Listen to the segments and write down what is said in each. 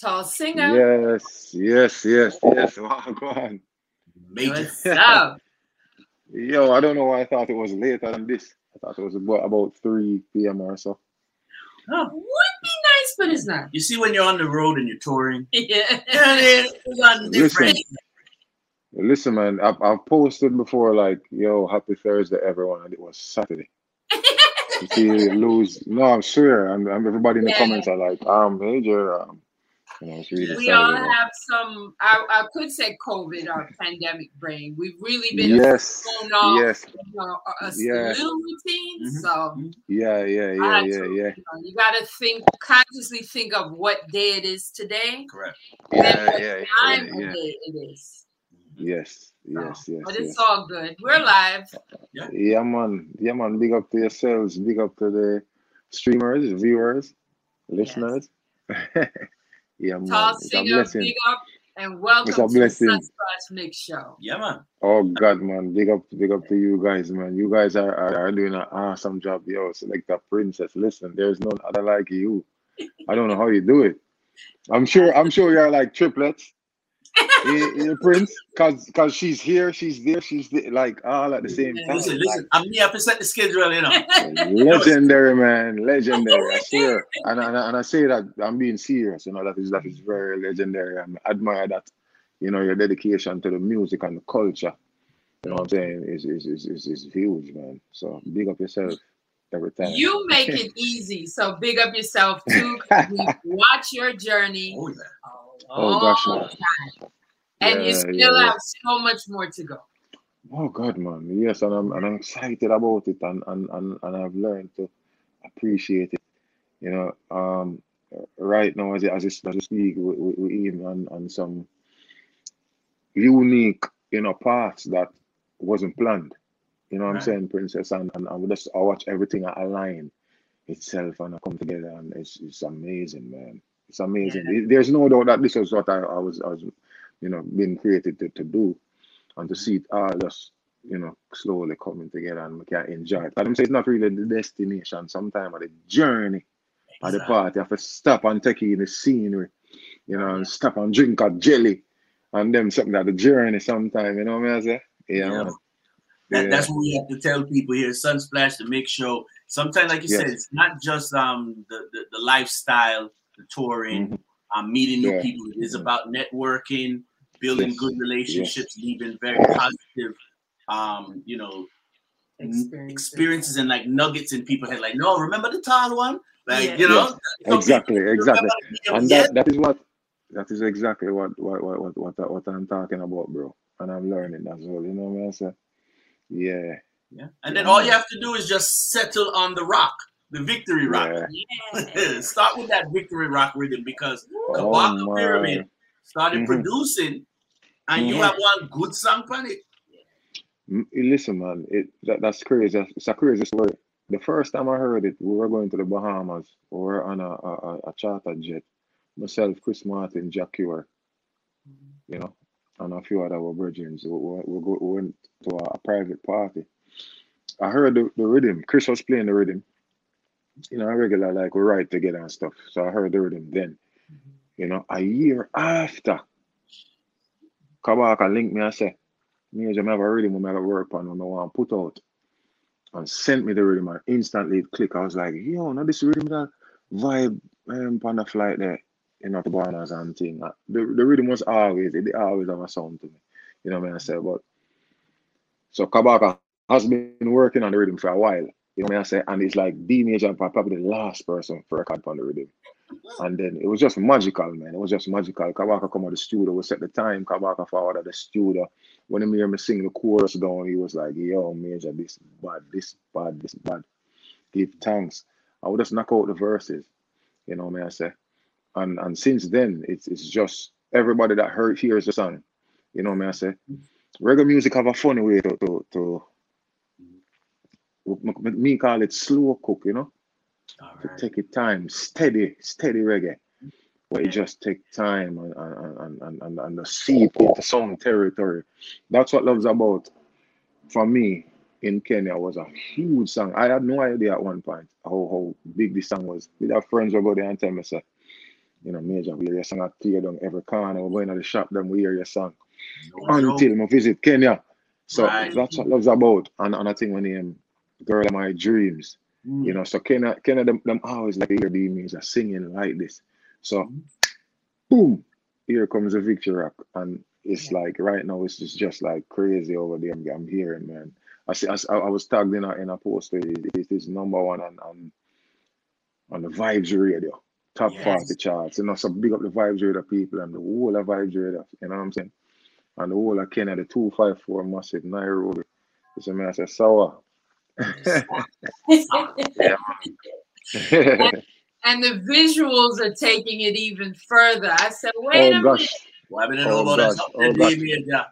Tall singer. Yes, yes, yes, yes. Wow, go on. Major. What's up? Yo, I don't know why I thought it was later than this. I thought it was about, about 3 p.m. or so. Huh. Would be nice, but it's not. You see when you're on the road and you're touring, Yeah. yeah, it's on different. Listen, man, I've, I've posted before, like, yo, happy Thursday, everyone, and it was Saturday. You see, lose. No, I'm sure. And, and everybody in the Yeah. comments are like, um, major. Um, you know, it's really we all Saturday. have some, I, I could say COVID or pandemic brain. We've really been Yes, thrown off yes, you know, a, a Yeah. little routine. Mhm. So yeah, yeah, yeah, yeah, too. yeah, you, know, you got to think consciously think of what day it is today, Correct. and yeah, what yeah, time yeah, yeah. day it is. Yes, So, yes, yes, but yes. it's all good. We're live. Yeah, man. Yeah, man. Big up to yourselves. Big up to the streamers, viewers, listeners. yeah, man. Tall It's a singer, blessing. big up, and welcome It's a to the blessing. Sunsplash Mix Show. Yeah, man. Oh God, man. Big up, big up to you guys, man. You guys are, are, are doing an awesome job, yo. Oh, Selecta Princess. Listen, there's no other like you. I don't know how you do it. I'm sure. I'm sure you're like triplets. Prince, cause cause she's here, she's there, she's there, like all at the same time. Listen, listen. I'm here to set the schedule, you know. Legendary, man, legendary. I swear, and, and, and I say that I'm being serious. You know that is that is very legendary. and I admire that. You know your dedication to the music and the culture. You know what I'm saying? Is is is is, is huge, man. So big up yourself every time. You make it easy, so big up yourself too. 'cause We watch your journey. Oh, yeah. Oh, gosh, all man. the time, and you still yeah, yeah. have so much more to go. Oh God, man. Yes, and I'm and I'm excited about it and and, and, and I've learned to appreciate it. You know, um right now as I- as I- as we speak, we, we, even on, on some unique, you know, paths that wasn't planned. You know what I'm saying, Princess? And, and, and just I watch everything align itself and I come together and it's it's amazing, man. It's amazing. There's no doubt that this was what I, I was I was you know being created to, to do and to see it all just you know slowly coming together and we can enjoy it. But I'm saying it's not really the destination, sometimes the journey at the Exactly. party. You have to stop and take in the scenery, you know, and stop and drink a jelly and them something at the journey sometime, you know what I mean? Say? Yeah, Yeah. That, Yeah. That's what we have to tell people here. Sunsplash, to make sure. Sometimes, like you said, it's not just um the, the, the lifestyle, the touring, Mhm. um, meeting new Yeah. people. It is about networking, building Yes. good relationships, leaving very positive, um, you know, Experiences. experiences and like nuggets in people's head. Like, no, remember the tall one? Like, Yeah. you know, some Exactly, people exactly. remember the medium, And that, that is what that is exactly what what what what, what, I- what I'm talking about, bro. And I'm learning as well. You know what I say? Yeah. yeah. And then all you have to do is just settle on the rock, the victory rock. Yeah. Start with that victory rock rhythm because the Oh, Waka my. Pyramid started Mhm. producing, and you have one good song on it. Listen, man, it that, that's crazy. It's a crazy story. The first time I heard it, we were going to the Bahamas. We were on a, a, a- charter jet. Myself, Chris Martin, Jah Cure, you know, and a few other virgins. We, we, we, go, we went to a, a private party. I heard the, the rhythm. Chris was playing the rhythm. You know, regular like we ride together and stuff. So I heard the rhythm then. You know, a year after, Kabaka linked me and say, me just have a rhythm when I work on when I want to put out. And sent me the rhythm and instantly it clicked. I was like, yo, now this rhythm that vibe um, on the flight there, you know, the Bahamas and thing. Uh, The, the rhythm was always, it always have a sound to me. You know what I mean? I say, but so Kabaka has been working on the rhythm for a while. You know what I mean? I say, and it's like D major and probably the last person for record on the rhythm. And then it was just magical, man. It was just magical. Kabaka come out the studio, we set the time, Kabaka forward at the studio. When he hear me sing the chorus down, he was like, yo, Major, this bad, this bad, this bad. Give thanks. I would just knock out the verses. You know what I say? And and since then, it's it's just everybody that heard hears the song. You know what I say? Mm-hmm. Reggae music have a funny way to to, to me call it slow cook, you know? All to take it time, steady, steady reggae. Where it just take time and and, and, and, and, the seep into some territory. That's what love's about. For me, in Kenya was a huge song. I had no idea at one point how, how big this song was. We our friends will go there and tell me, say, You know, major we hear your song at tear down every corner. We're going to the shop, then we hear your song. No Until we visit Kenya. So Right. that's what love's about. And, and I think when name Girl of My Dreams. Mm. You know, so Kenya, Kenya them, them always like hear the music singing like this. So Mhm. boom, here comes a victory rock. And it's like right now it's just, just like crazy over there. I'm, I'm hearing, man. I see I, I was tagged in a in a post it, is number one on, on on the Vibes Radio, top Yes. 40 charts. You know, so big up the Vibes Radio people and the whole of Vibes Radio, you know what I'm saying? And the whole of Kenya, the 254 massive Nairobi. So man, I said, sour. and the visuals are taking it even further. I said, wait oh a gosh. minute. Why we don't Oh, know about Oh, The gosh.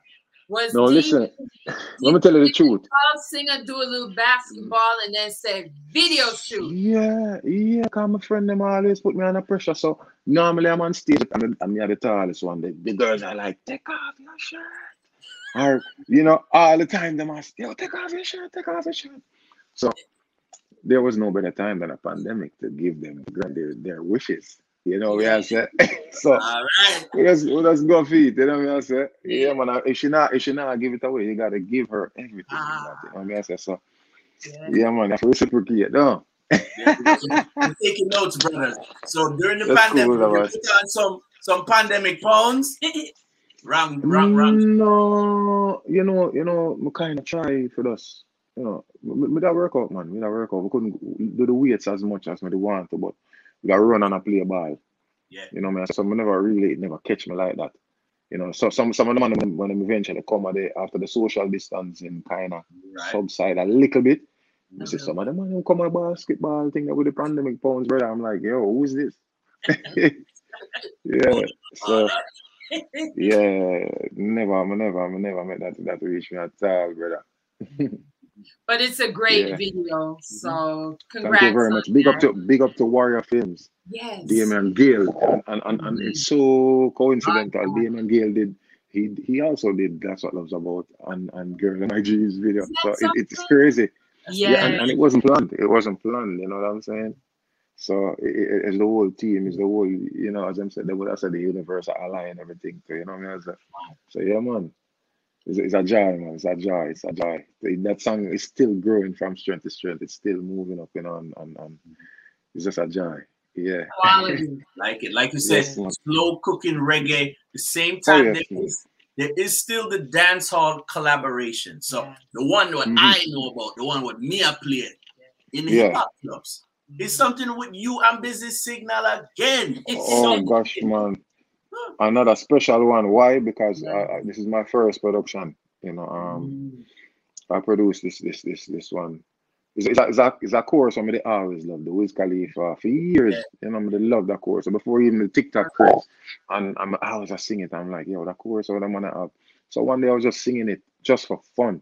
Was No, Dean- listen. Let me tell you the truth. Tall Singer do a little basketball and then say video shoot. Yeah, yeah, because my friend them always put me under pressure. So normally I'm on stage and I'm the tallest one. The, the girls are like, take off your shirt. Or, you know, all the time them ask, yo, take off your shirt, take off your shirt. So there was no better time than a pandemic to give them their, their wishes. You know what I say? so All right. we just, we just go feet, you know what I say? Yeah, man, if she not, if she not give it away, you gotta give her everything. Ah. You know what I say? So, Yeah. yeah, man, that's reciprocate, no? Yeah, we're we're taking notes, brothers. So during the That's pandemic, cool, you put on some some pandemic pounds. Wrong, wrong, wrong. No, you know, you know, we kind of try for us. You know, we, we that work out, man. We that work out. We couldn't do the weights as much as we want to, but we got run and a play ball. Yeah. You know, man. So we never really never catch me like that. You know, so some some of the man when, when them eventually come day after the social distancing kind of Right. subside a little bit. You see Mhm. some of them man come a basketball thing that with the pandemic pounds, brother. I'm like, yo, who's this? yeah. So yeah, never, me never, me never met that that reach me at all, brother. But it's a great Yeah. video. Mm-hmm. So Thank congrats. you very much. Big up to big up to Warrior Films, yes. Damien Gale, and and, and, and it's so coincidental. God. Damien Gale did he he also did that's what love's about and and Girl My Dreams video. So it, it's crazy. Yeah. Yeah, and, and it wasn't planned. It wasn't planned. You know what I'm saying? So it, it- it's the whole team. It's the whole you know as I said. They would have said the universe align everything. So you know what I mean? So, so yeah, man. It's, it's a joy, man. It's a joy. It's a joy. That song is still growing from strength to strength. It's still moving up, you know, and, and, and it's just a joy. Yeah. Like it, like you said, Yes, slow cooking reggae. The same Oh, time, yes, there man. is there is still the dance hall collaboration. So Yeah. the one what Mhm. I know about, the one what Mia played in the Yeah. hip hop clubs, is something with you and Busy Signal again. It's Oh something. gosh, man. Another special one. Why? Because Yeah. uh, this is my first production. You know, um, I produced this this this this one. It's, it's, a, it's, a, it's a course I mean, always love the Wiz Khalifa for years. Yeah. You know, I'm mean, love that course. So before even the TikTok craze, and I'm I was just singing it. I'm like, yo, that course, what I'm gonna have. So one day I was just singing it just for fun,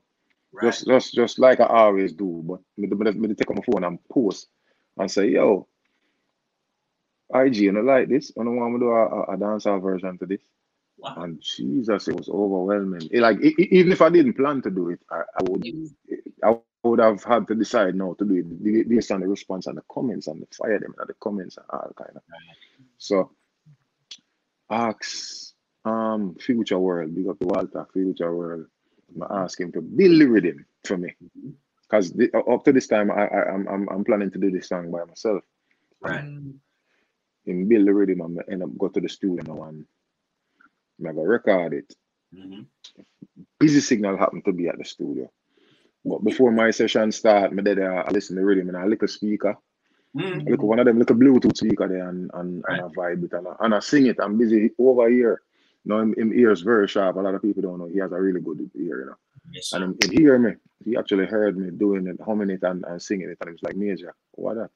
Right. just just just like I always do. But me, me, me take on my phone and post and say, yo, IG, you know, like this. I don't want to do a, a, dancehall version to this. Wow. And Jesus, it was overwhelming. It, like e- even if I didn't plan to do it, I, I would I would have had to decide now to do it based on the response and the comments and the fire them and the comments and all kind of. So ask um Future World, big up to Walter, Future World. I ask him to build the rhythm for me. Because up to this time I, I I'm, I'm I'm planning to do this song by myself. Right. In build the rhythm and end up go to the studio now and I go record it. Mhm. busy signal happened to be at the studio. But before my session start, me did uh, I listen to the rhythm and I lick a little speaker, Mhm. a little one of them little Bluetooth speaker there and and, and I vibe it and I, and I sing it. I'm busy over here. Now him, him ears very sharp. A lot of people don't know he has a really good ear, you know. Yes, And him, he hear me. He actually heard me doing it, humming it and, and singing it, and he was like, Major, what that?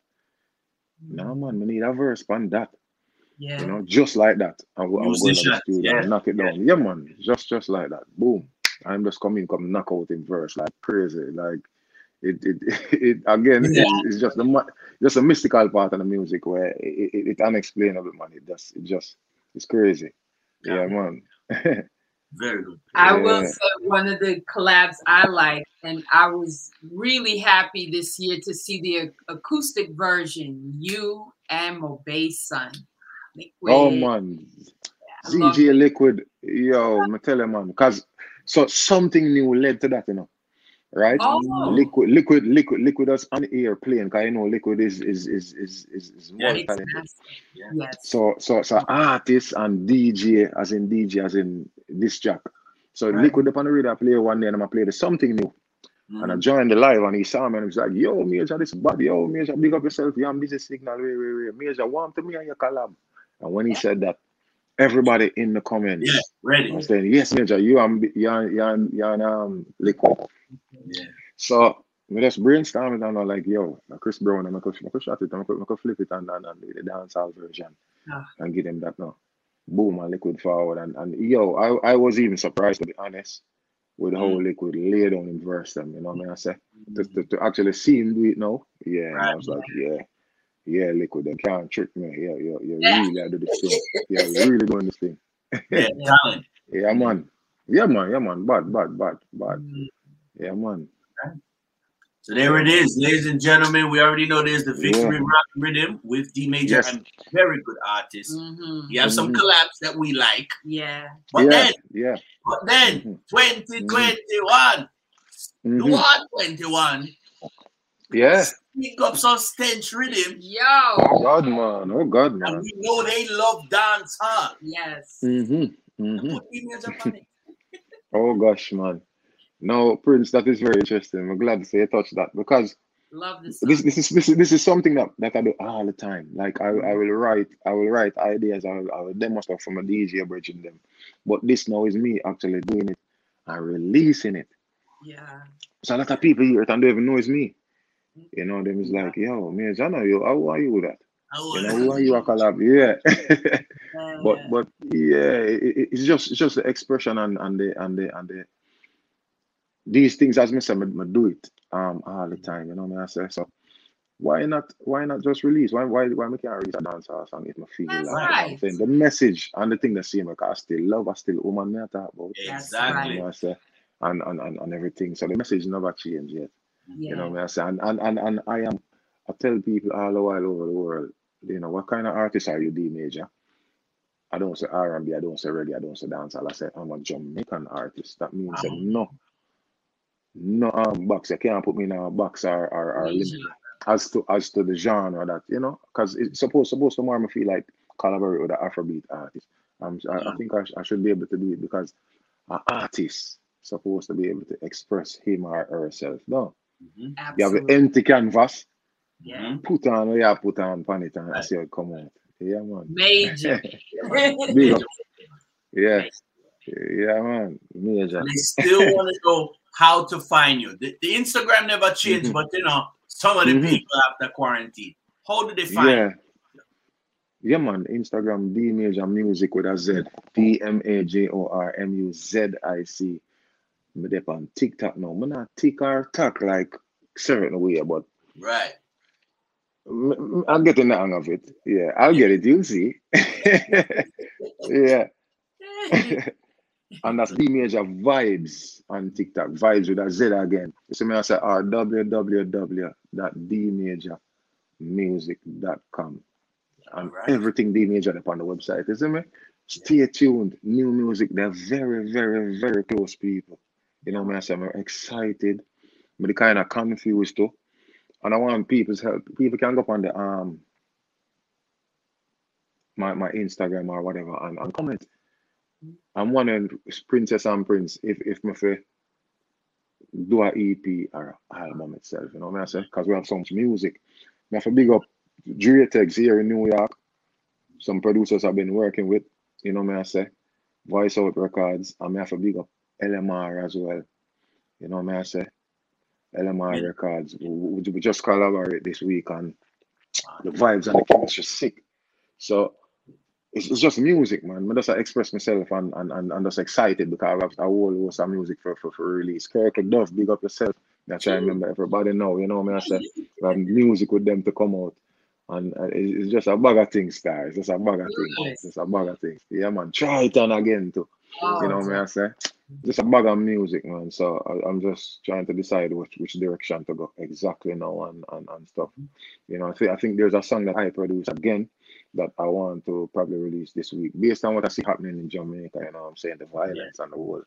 No man, we need a verse on that. Yeah. You know, just like that. I will, I will go into the studio yeah, and knock it down. Yeah, man. Just just like that. Boom. I'm just coming, come knock out in verse like crazy. Like it it, it again Yeah. it's, it's just the just a mystical part of the music where it, it, it unexplainable man. It just it just it's crazy. Yeah, Yeah. man. Very good. I will say one of the collabs I like, and I was really happy this year to see the acoustic version, you and Mobay Son. Liquid. Oh man, I love ZJ Liquid, yo, me tell you man, because so something new led to that, you know, right? Oh. Liquid, liquid, liquid, liquid us on air playing, because you know liquid is is is is is, is Yeah, more It's talented. Yeah. Yes. So so so artist and DJ as in DJ as in this jack. So Right. liquid up on the radio I play one day and i'm play the something new. And I Mhm. joined the live and he saw me and he was like, Yo, Major, this body, yo, Major, big up yourself. Yeah, I'm busy signal. Wait, wait, wait. Major, warm to me and your collab. And when he said that, everybody in the comments Yeah, ready. I'm saying, Yes, Major, you and you and you and, you and um liquid. Yeah. So we just brainstorming and I'm like, yo, Chris Brown, I'm gonna I could shot it, I'm gonna, I could flip it and, and, and do the dancehall version Ah. and give them that now. Boom and liquid forward and, and yo, I, I was even surprised to be honest with how Mm. liquid laid down in verse them, you know what I mean? I say to, to, to actually see him do it now, yeah, and I was like, yeah, yeah, liquid, they can't trick me. Yeah, you you Yeah. really are do this thing. Yeah, really doing this thing. Yeah. Yeah, man. Yeah, man, yeah, man. Bad, bad, bad, bad. Mm. Yeah, man. So there it is, ladies and gentlemen. We already know there's the Victory Yeah. Rock Rhythm with D Major Yes. and very good artists. Mhm. You have some Mhm. collabs that we like, Yeah. but yeah, then, yeah. but then, Mhm. 2021, the Mhm. 121, Yeah. pick up some stench rhythm, Yo. Oh God, man. Oh God, man. and man. we know they love dance, huh? Yes. Mm-hmm. Mm-hmm. Put D Major on it. Oh gosh, man. No, Prince, that is very interesting. I'm glad to say you touched that because Love this. this song. this is this is this is something that, that I do all the time. Like I, I will write I will write ideas, I will, I will demo stuff from a DJ bridging them. But this now is me actually doing it and releasing it. Yeah. So a lot of people hear it and don't even know it's me. Mm-hmm. You know, them is like, yo, me, Jana, yo, how are you with that? I You know, who are you a collab? Yeah. Yeah. but but yeah, it- it's just it's just the expression and and the and the and the these things as me say, me, me do it um all the time. You know what I say? So why not why not just release? Why why why me can't release a dancehall song if me feel That's like you know I'm right. saying? the message and the thing that see me 'cause I still love, I still woman me I talk about. Exactly. You know what I say? And, and, and, and everything. So the message never changed yet. yeah. You know what I say? And, and, and, and I am, I tell people all the while over the world, you know, what kind of artist are you, D Major? I don't say R&B, I don't say reggae, I don't say dancehall. I say I'm a Jamaican artist. That means that no, no um, box. You can't put me in a box or, or, or limit as to as to the genre that you know, because it's supposed supposed to more me feel like collaborate with an Afrobeat artist. Um, I, I think I, sh- I should be able to do it because an artist supposed to be able to express him or herself. No, Mhm. you have an empty canvas, Yeah. Put on yeah, you have put on pan it and see how it come out. Yeah, man. Major. Big up. Yeah, yeah, man. Major. They still want to know how to find you. The, the Instagram never changed, Mhm. but you know, some of the Mhm. people after quarantine. How do they find Yeah. Yeah, man. Instagram D Major Music with a Z. D M A J O R M U Z I C. Me dep on TikTok now. Me not tick or talk like certain way, but? Right. I'm getting the hang of it. Yeah, I'll get it. You'll see. yeah. and that's D Major Vibes on TikTok. Vibes with a Z again. So me I say uh, www.dmajormusic.com and Alright. everything D Major up on the website. You see me? Stay tuned. New music. They're very, very, very close people. You know me I say I'm excited. But the kind of confused too. And I want people's help. People can go up on the um my, my Instagram or whatever and, and comment. I'm wondering Princess and Prince if if me fi do a EP or a album itself, you know what I say? Because we have so much music. Me have to big up Dreatex here in New York. Some producers I've been working with, you know what I say? Voice Out Records. And me have to big up LMR as well. You know what I say? LMR Yeah. Records. We, we, we just collaborate this week and the vibes and the chemistry sick. So it's, it's just music, man. I just express myself and, and, and, and just excited because I have a whole host of music for, for, for release. Kirk Duff, big up yourself. I try to remember everybody now, you know I say? We have music with them to come out. And uh, it- it's just a bag of things, star. It's just a bag of things. It's just a bag of things. Yeah, man. Try it on again too. Oh, You know what I say? Just a bag of music, man. So I, I'm just trying to decide which, which direction to go exactly now and, and, and stuff. You know, I think I think there's a song that I produced again that I want to probably release this week based on what I see happening in Jamaica. You know what I'm saying? The violence and the whole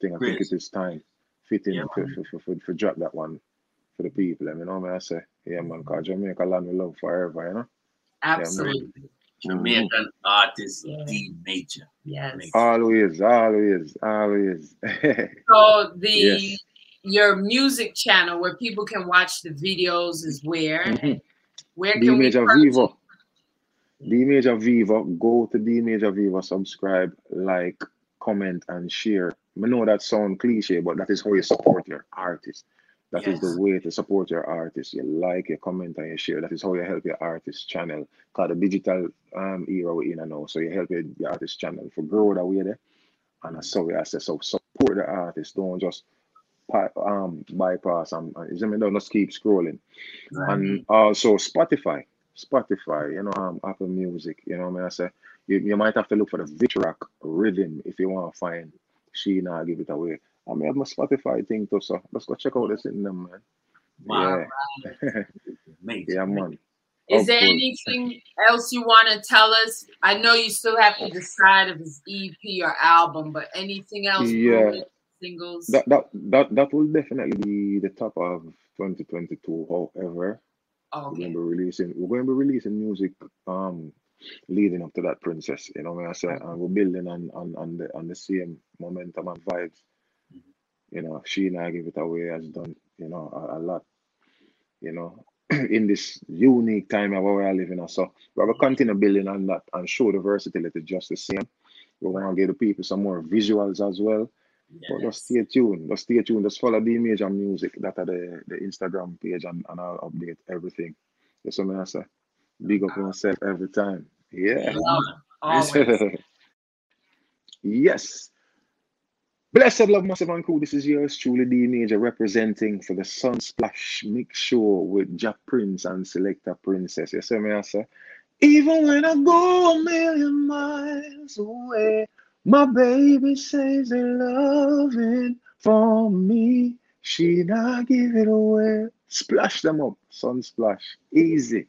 thing. I think it is time fitting Yeah, for, for, for, for, for drop that one for the people. I mean, You know what I say? Yeah, man, because Jamaica land we love forever, you know? Absolutely. Jamaican artist Yeah. D Major. Yes. Always, always, always. So the Yes. your music channel where people can watch the videos is where? Mhm. Where D can we Major purchase? D Major VEVO. Go to D Major VEVO, subscribe, like, comment, and share. I know that sound cliche, but that is how you support your artist. That is Yes. the way to support your artist. You like, you comment, and you share. That is how you help your artist channel. Cause the digital um era we're in and now. So you help your, your artist channel for grow that way there. And that's how we I say so support the artist. Don't just um bypass and, and you see me, don't just keep scrolling Right. and also Spotify, Spotify, you know, um, Apple Music, you know, what I mean, I say you, you might have to look for the Victory Rock rhythm if you want to find she now give it away. I may have my Spotify thing too, so let's go check out this in them, man. Wow. Yeah, Major. yeah, man. Is there anything else you want to tell us? I know you still have to decide if it's EP or album, but anything else? Yeah. Singles. That that that that will definitely be the top of 2022. However, we're Oh, okay. going to be releasing we're going to be releasing music um leading up to that princess you know what i say and uh-huh. we're building on on on the on the same momentum and vibes. Mm-hmm. You know she and i give it away has done you know a, a lot. You know in this unique time of where we are living in so we're going to continue building on that and show the versatility just the same. We want to give the people some more visuals as well but just stay tuned. Just stay tuned. Just follow the major music. That are the, the Instagram page and, and I'll update everything. That's what I say. Big up myself every time. Yeah. Yes. Blessed love, massive and cool. This is yours truly, D Major, representing for the Sunsplash Mix Show with Jack Prince and Selector Princess. Yes, sir, may I say? Even when I go a million miles away, my baby says they loving for me. She not give it away. Splash them up, sun splash. Easy.